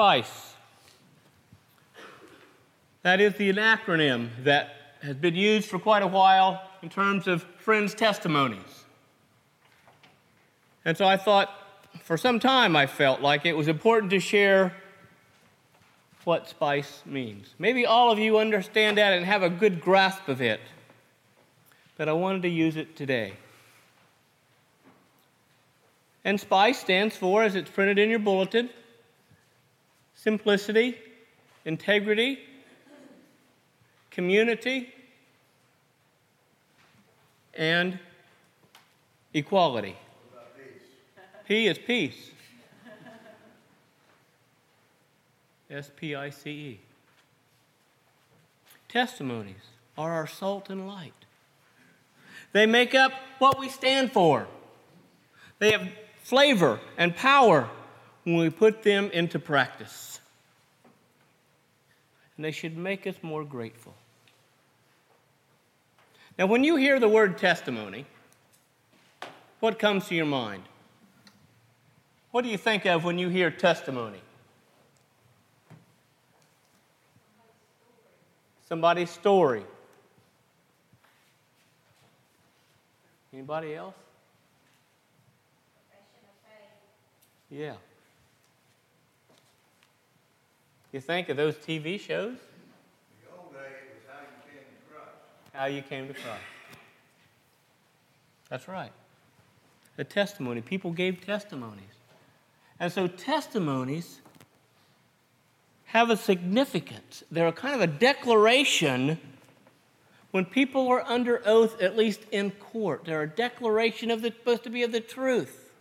SPICE. That is the acronym that has been used for quite a while in terms of friends' testimonies. And so I thought, for some time, I felt like it was important to share what spice means. Maybe all of you understand that and have a good grasp of it, but I wanted to use it today. And SPICE stands for, as it's printed in your bulletin, simplicity, integrity, community, and equality. P is peace. S P I C E. Testimonies are our salt and light. They make up what we stand for. They have flavor and power when we put them into practice. And they should make us more grateful. Now, when you hear the word testimony, what comes to your mind? What do you think of when you hear testimony? Somebody's story. Anybody else? Yeah. You think of those TV shows? The old days was how you came to Christ. How you came to Christ. That's right. A testimony. People gave testimonies. And so testimonies have a significance. They're a kind of a declaration when people are under oath, at least in court. They're a declaration of the supposed to be of the truth.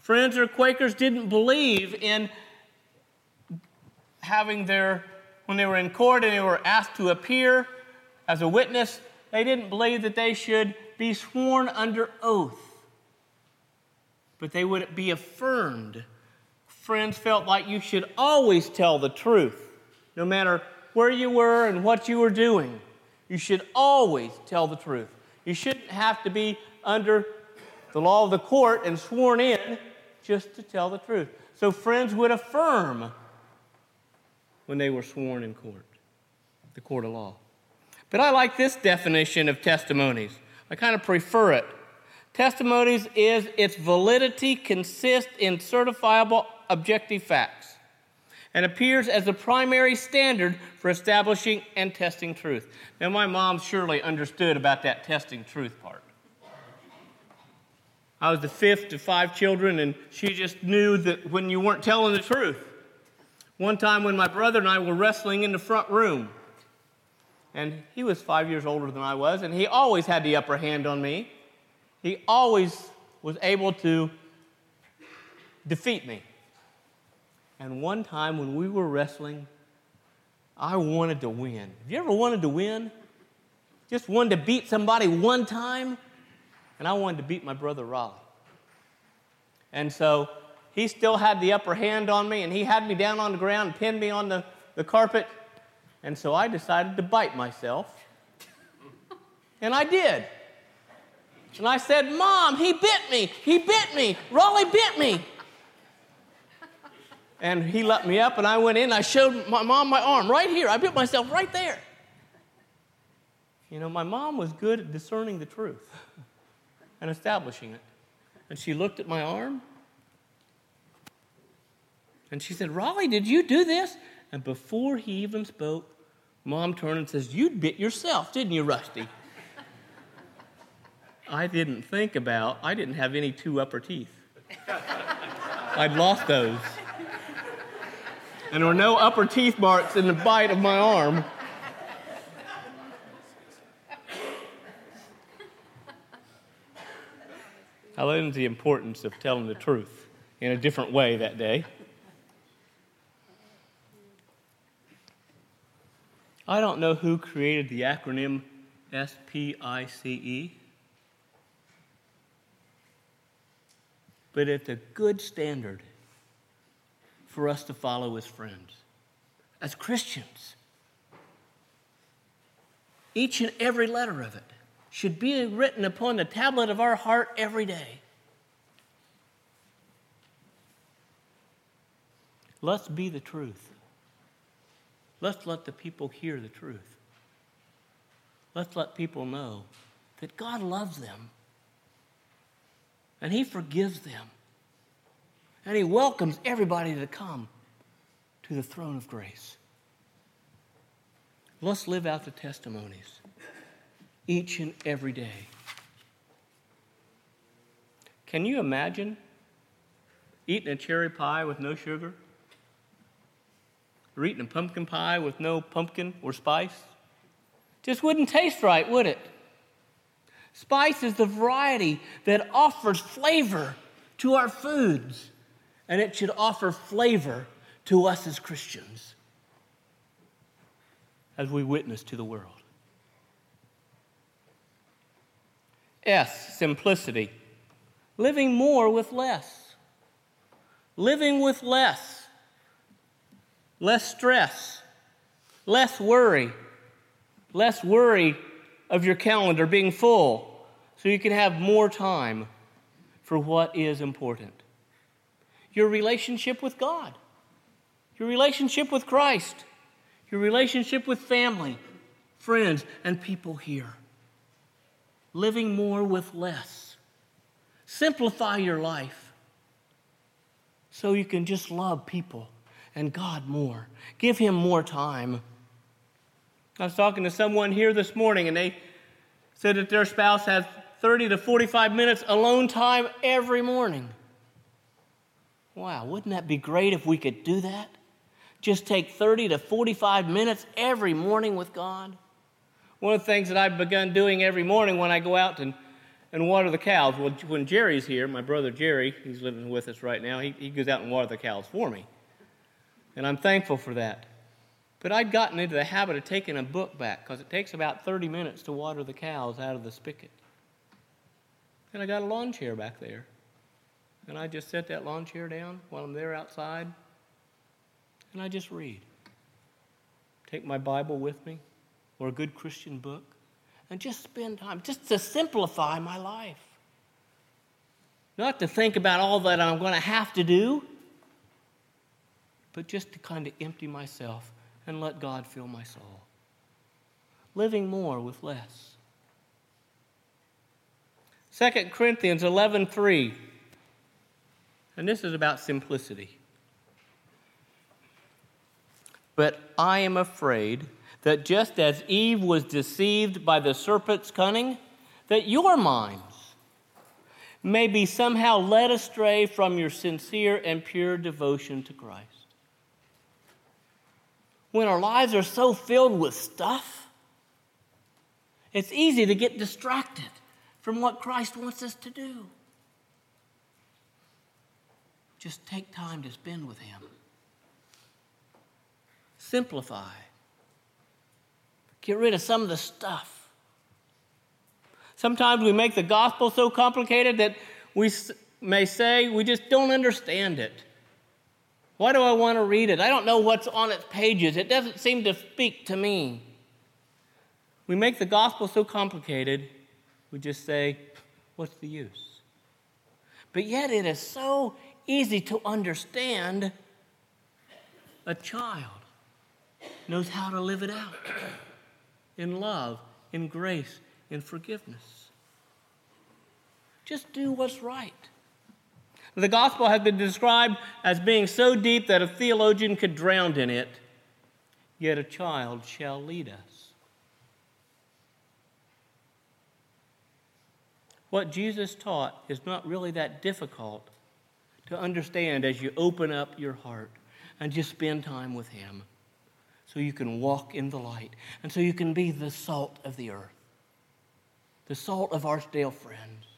Friends or Quakers didn't believe in having their, when they were in court and they were asked to appear as a witness, they didn't believe that they should be sworn under oath, but they would be affirmed. Friends felt like you should always tell the truth, no matter where you were and what you were doing. You should always tell the truth. You shouldn't have to be under the law of the court and sworn in just to tell the truth. So friends would affirm when they were sworn in court, the court of law. But I like this definition of testimonies. I kind of prefer it. Testimonies is its validity consists in certifiable objective facts and appears as the primary standard for establishing and testing truth. Now, my mom surely understood about that testing truth part. I was the fifth of five children, and she just knew that when you weren't telling the truth. One time when my brother and I were wrestling in the front room, and he was five years older than I was, and he always had the upper hand on me. He always was able to defeat me. And one time when we were wrestling, I wanted to win. Have you ever wanted to win? Just wanted to beat somebody one time? And I wanted to beat my brother Raleigh. And so he still had the upper hand on me, and he had me down on the ground pinned me on the, the carpet. And so I decided to bite myself. And I did. And I said, Mom, he bit me. He bit me. Raleigh bit me. And he let me up, and I went in. I showed my mom my arm right here. I bit myself right there. You know, my mom was good at discerning the truth and establishing it. And she looked at my arm and she said, Raleigh, did you do this? And before he even spoke, mom turned and says, You bit yourself, didn't you, Rusty? I didn't think about, I didn't have any two upper teeth. I'd lost those. And there were no upper teeth marks in the bite of my arm. I learned the importance of telling the truth in a different way that day. I don't know who created the acronym SPICE, but it's a good standard for us to follow as friends, as Christians. Each and every letter of it should be written upon the tablet of our heart every day. Let's be the truth. Let's let the people hear the truth. Let's let people know that God loves them and He forgives them and He welcomes everybody to come to the throne of grace. Let's live out the testimonies each and every day. Can you imagine eating a cherry pie with no sugar? Or eating a pumpkin pie with no pumpkin or spice? Just wouldn't taste right, would it? Spice is the variety that offers flavor to our foods, and it should offer flavor to us as Christians as we witness to the world. S, simplicity. Living more with less. Living with less. Less stress. Less worry. Less worry of your calendar being full so you can have more time for what is important. Your relationship with God, your relationship with Christ, your relationship with family, friends, and people here. Living more with less. Simplify your life so you can just love people and God more. Give Him more time. I was talking to someone here this morning, and they said that their spouse has 30 to 45 minutes alone time every morning. Wow, wouldn't that be great if we could do that? Just take 30 to 45 minutes every morning with God. One of the things that I've begun doing every morning when I go out and, and water the cows, well, when Jerry's here, my brother Jerry, he's living with us right now, he, he goes out and water the cows for me. And I'm thankful for that. But I'd gotten into the habit of taking a book back because it takes about 30 minutes to water the cows out of the spigot. And I got a lawn chair back there. And I just set that lawn chair down while I'm there outside and I just read. Take my Bible with me or a good Christian book and just spend time, just to simplify my life. Not to think about all that I'm going to have to do, but just to kind of empty myself and let God fill my soul. Living more with less. 2 Corinthians 11:3. And this is about simplicity. But I am afraid that just as Eve was deceived by the serpent's cunning, that your minds may be somehow led astray from your sincere and pure devotion to Christ. When our lives are so filled with stuff, it's easy to get distracted from what Christ wants us to do. Just take time to spend with Him. Simplify. Get rid of some of the stuff. Sometimes we make the gospel so complicated that we may say we just don't understand it. Why do I want to read it? I don't know what's on its pages. It doesn't seem to speak to me. We make the gospel so complicated, we just say, What's the use? But yet, it is so easy to understand a child knows how to live it out in love, in grace, in forgiveness. Just do what's right. The gospel has been described as being so deep that a theologian could drown in it, yet a child shall lead us. What Jesus taught is not really that difficult to understand as you open up your heart and just spend time with Him so you can walk in the light and so you can be the salt of the earth, the salt of our stale friends,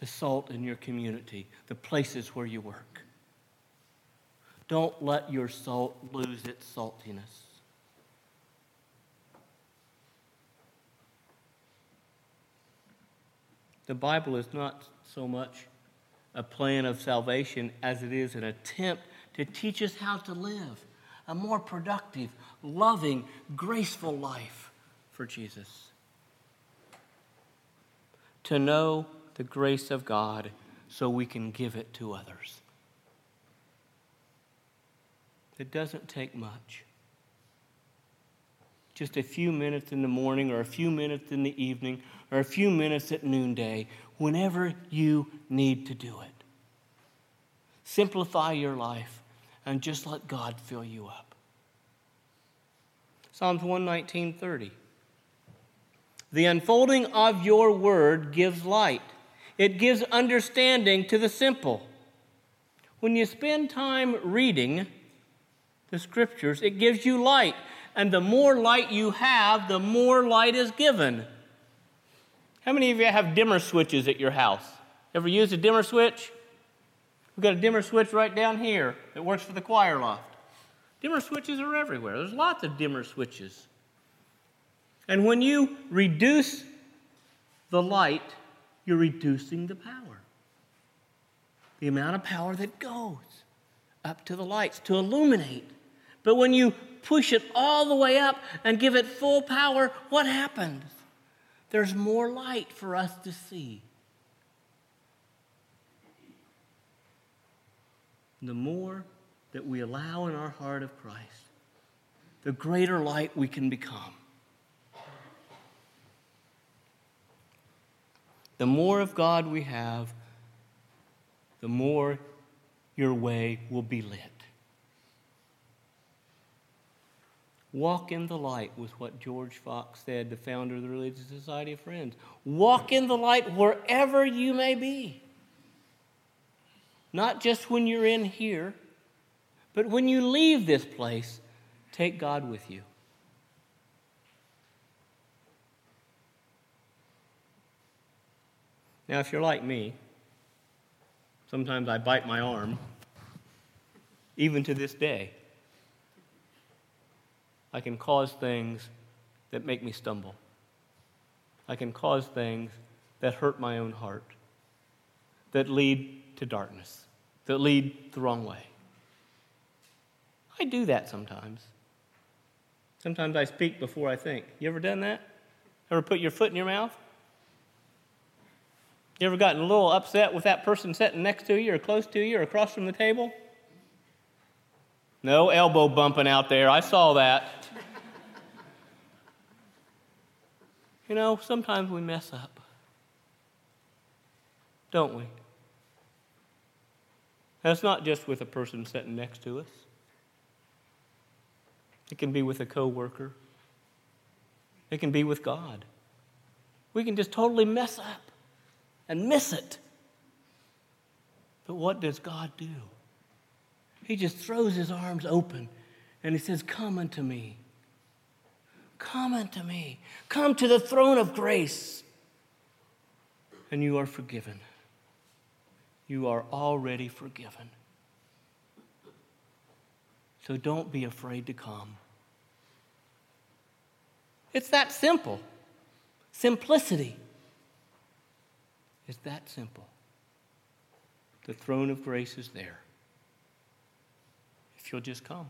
the salt in your community, the places where you work. Don't let your salt lose its saltiness. The Bible is not so much a plan of salvation as it is an attempt to teach us how to live a more productive, loving, graceful life for Jesus. To know the grace of God so we can give it to others. It doesn't take much. Just a few minutes in the morning, or a few minutes in the evening, or a few minutes at noonday, whenever you need to do it. Simplify your life and just let God fill you up. Psalms 119:30. The unfolding of your word gives light. It gives understanding to the simple. When you spend time reading the scriptures, it gives you light. And the more light you have, the more light is given. How many of you have dimmer switches at your house? Ever used a dimmer switch? We've got a dimmer switch right down here that works for the choir loft. Dimmer switches are everywhere. There's lots of dimmer switches. And when you reduce the light, you're reducing the power. The amount of power that goes up to the lights to illuminate. But when you push it all the way up and give it full power, what happens? There's more light for us to see. The more that we allow in our heart of Christ, the greater light we can become. The more of God we have, the more your way will be lit. Walk in the light was what George Fox said, the founder of the Religious Society of Friends. Walk in the light wherever you may be. Not just when you're in here, but when you leave this place, take God with you. Now, if you're like me, sometimes I bite my arm, even to this day. I can cause things that make me stumble. I can cause things that hurt my own heart, that lead to darkness, that lead the wrong way. I do that sometimes. Sometimes I speak before I think. You ever done that? Ever put your foot in your mouth? You ever gotten a little upset with that person sitting next to you or close to you or across from the table? No elbow bumping out there. I saw that. you know, sometimes we mess up. Don't we? That's not just with a person sitting next to us. It can be with a coworker. It can be with God. We can just totally mess up and miss it. But what does God do? He just throws his arms open and he says, Come unto me. Come unto me. Come to the throne of grace. And you are forgiven. You are already forgiven. So don't be afraid to come. It's that simple. Simplicity is that simple. The throne of grace is there if you'll just come.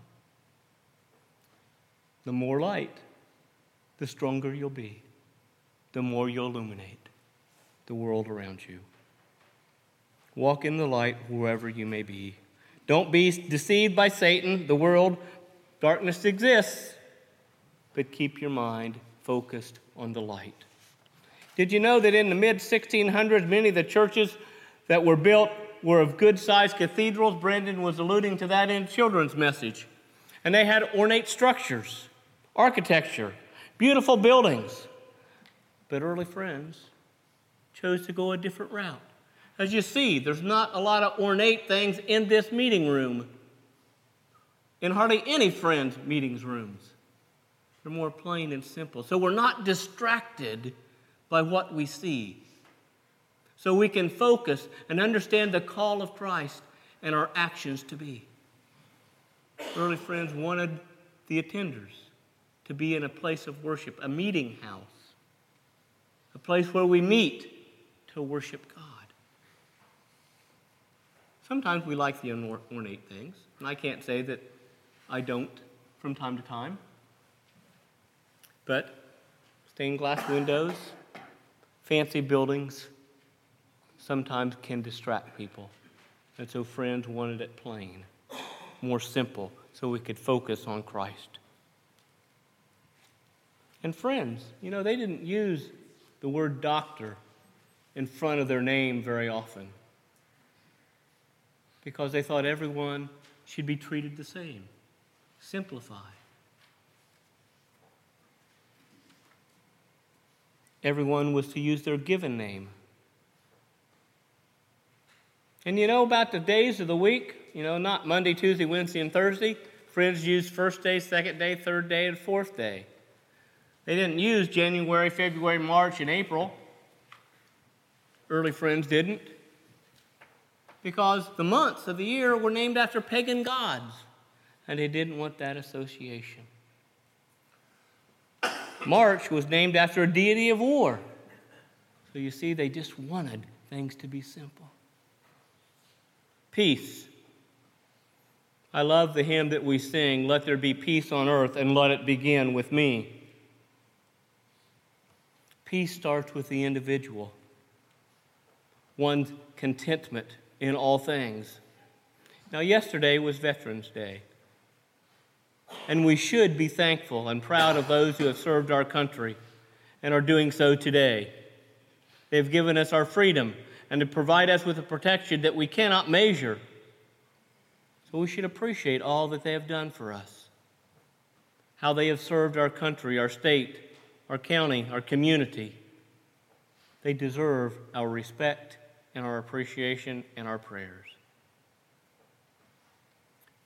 The more light, the stronger you'll be, the more you'll illuminate the world around you. Walk in the light wherever you may be. Don't be deceived by Satan, the world. Darkness exists, but keep your mind focused on the light. Did you know that in the mid 1600s, many of the churches that were built were of good sized cathedrals? Brendan was alluding to that in children's message. And they had ornate structures, architecture, beautiful buildings. But early friends chose to go a different route. As you see, there's not a lot of ornate things in this meeting room, in hardly any friends' meetings rooms. They're more plain and simple. So we're not distracted by what we see. So we can focus and understand the call of Christ and our actions to be. Early friends wanted the attenders to be in a place of worship, a meeting house, a place where we meet to worship God. Sometimes we like the ornate things, and I can't say that I don't from time to time. But stained glass windows, fancy buildings, sometimes can distract people. And so friends wanted it plain, more simple, so we could focus on Christ. And friends, you know, they didn't use the word doctor in front of their name very often because they thought everyone should be treated the same. Simplify. Everyone was to use their given name. And you know about the days of the week? You know, not Monday, Tuesday, Wednesday, and Thursday. Friends used first day, second day, third day, and fourth day. They didn't use January, February, March, and April. Early friends didn't. Because the months of the year were named after pagan gods, and they didn't want that association. March was named after a deity of war. So you see, they just wanted things to be simple. Peace. I love the hymn that we sing, Let There Be Peace on Earth and Let It Begin with Me. Peace starts with the individual, one's contentment in all things. Now, yesterday was Veterans Day, and we should be thankful and proud of those who have served our country and are doing so today. They've given us our freedom and to provide us with a protection that we cannot measure. So we should appreciate all that they have done for us, how they have served our country, our state, our county, our community. They deserve our respect and our appreciation and our prayers.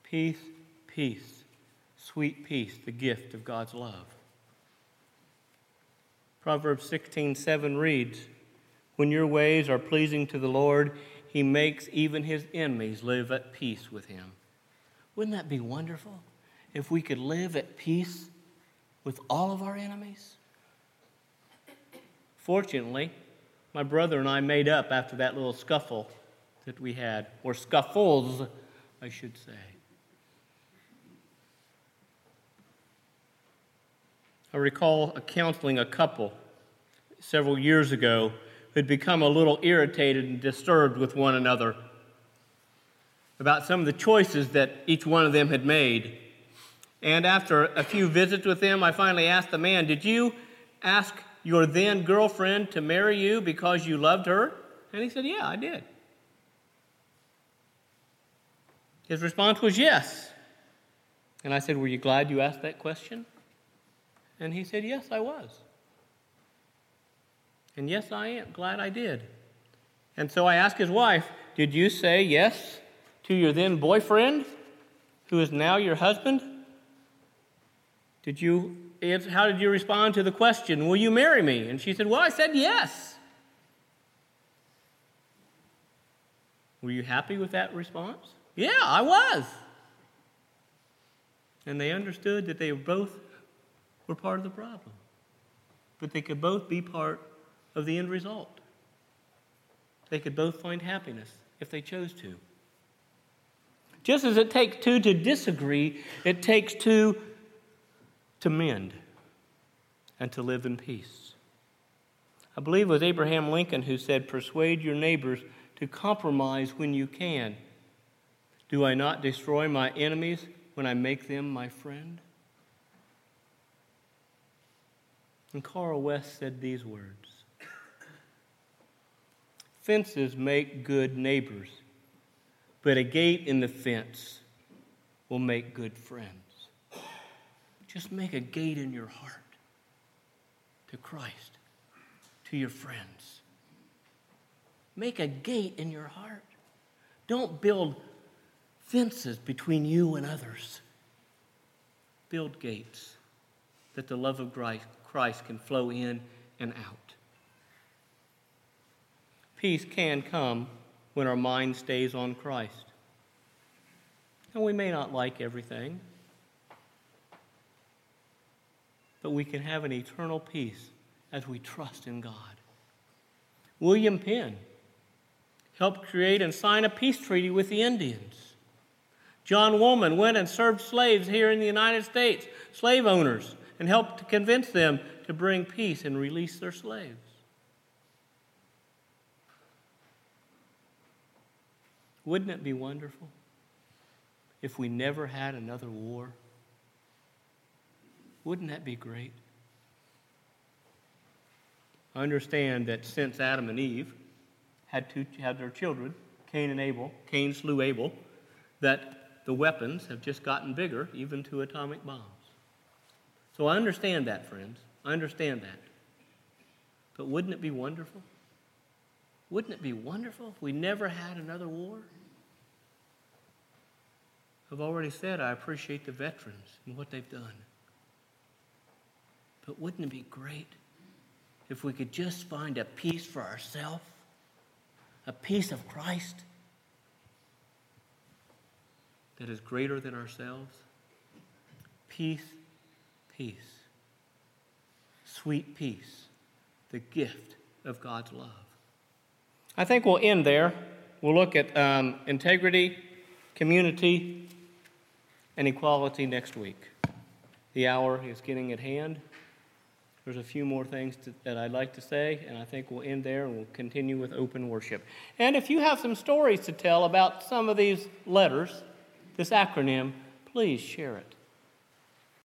Peace, peace, sweet peace, the gift of God's love. Proverbs 16:7 reads, "When your ways are pleasing to the Lord, he makes even his enemies live at peace with him." Wouldn't that be wonderful if we could live at peace with all of our enemies? Fortunately, my brother and I made up after that little scuffle that we had, or scuffles, I should say. I recall counseling a couple several years ago who had become a little irritated and disturbed with one another about some of the choices that each one of them had made. And after a few visits with them, I finally asked the man, Did you ask your then girlfriend to marry you because you loved her? And he said, Yeah, I did. His response was yes. And I said, Were you glad you asked that question? And he said, Yes, I was. And yes, I am glad I did. And so I asked his wife, Did you say yes to your then boyfriend, who is now your husband? Did you how did you respond to the question, Will you marry me? And she said, Well, I said yes. Were you happy with that response? Yeah, I was. And they understood that they both were part of the problem, but they could both be part of the end result. They could both find happiness if they chose to. Just as it takes two to disagree, it takes two to mend and to live in peace. I believe it was Abraham Lincoln who said, Persuade your neighbors to compromise when you can. Do I not destroy my enemies when I make them my friend? And Carl West said these words Fences make good neighbors, but a gate in the fence will make good friends. Just make a gate in your heart to Christ, to your friends. Make a gate in your heart. Don't build fences between you and others. Build gates that the love of Christ can flow in and out. Peace can come when our mind stays on Christ. And we may not like everything. but we can have an eternal peace as we trust in God. William Penn helped create and sign a peace treaty with the Indians. John Woolman went and served slaves here in the United States, slave owners, and helped to convince them to bring peace and release their slaves. Wouldn't it be wonderful if we never had another war? Wouldn't that be great? I understand that since Adam and Eve had, two, had their children, Cain and Abel, Cain slew Abel, that the weapons have just gotten bigger, even to atomic bombs. So I understand that, friends. I understand that. But wouldn't it be wonderful? Wouldn't it be wonderful if we never had another war? I've already said I appreciate the veterans and what they've done. But wouldn't it be great if we could just find a peace for ourselves, a peace of Christ that is greater than ourselves? Peace, peace, sweet peace, the gift of God's love. I think we'll end there. We'll look at um, integrity, community, and equality next week. The hour is getting at hand. There's a few more things to, that I'd like to say, and I think we'll end there and we'll continue with open worship. And if you have some stories to tell about some of these letters, this acronym, please share it.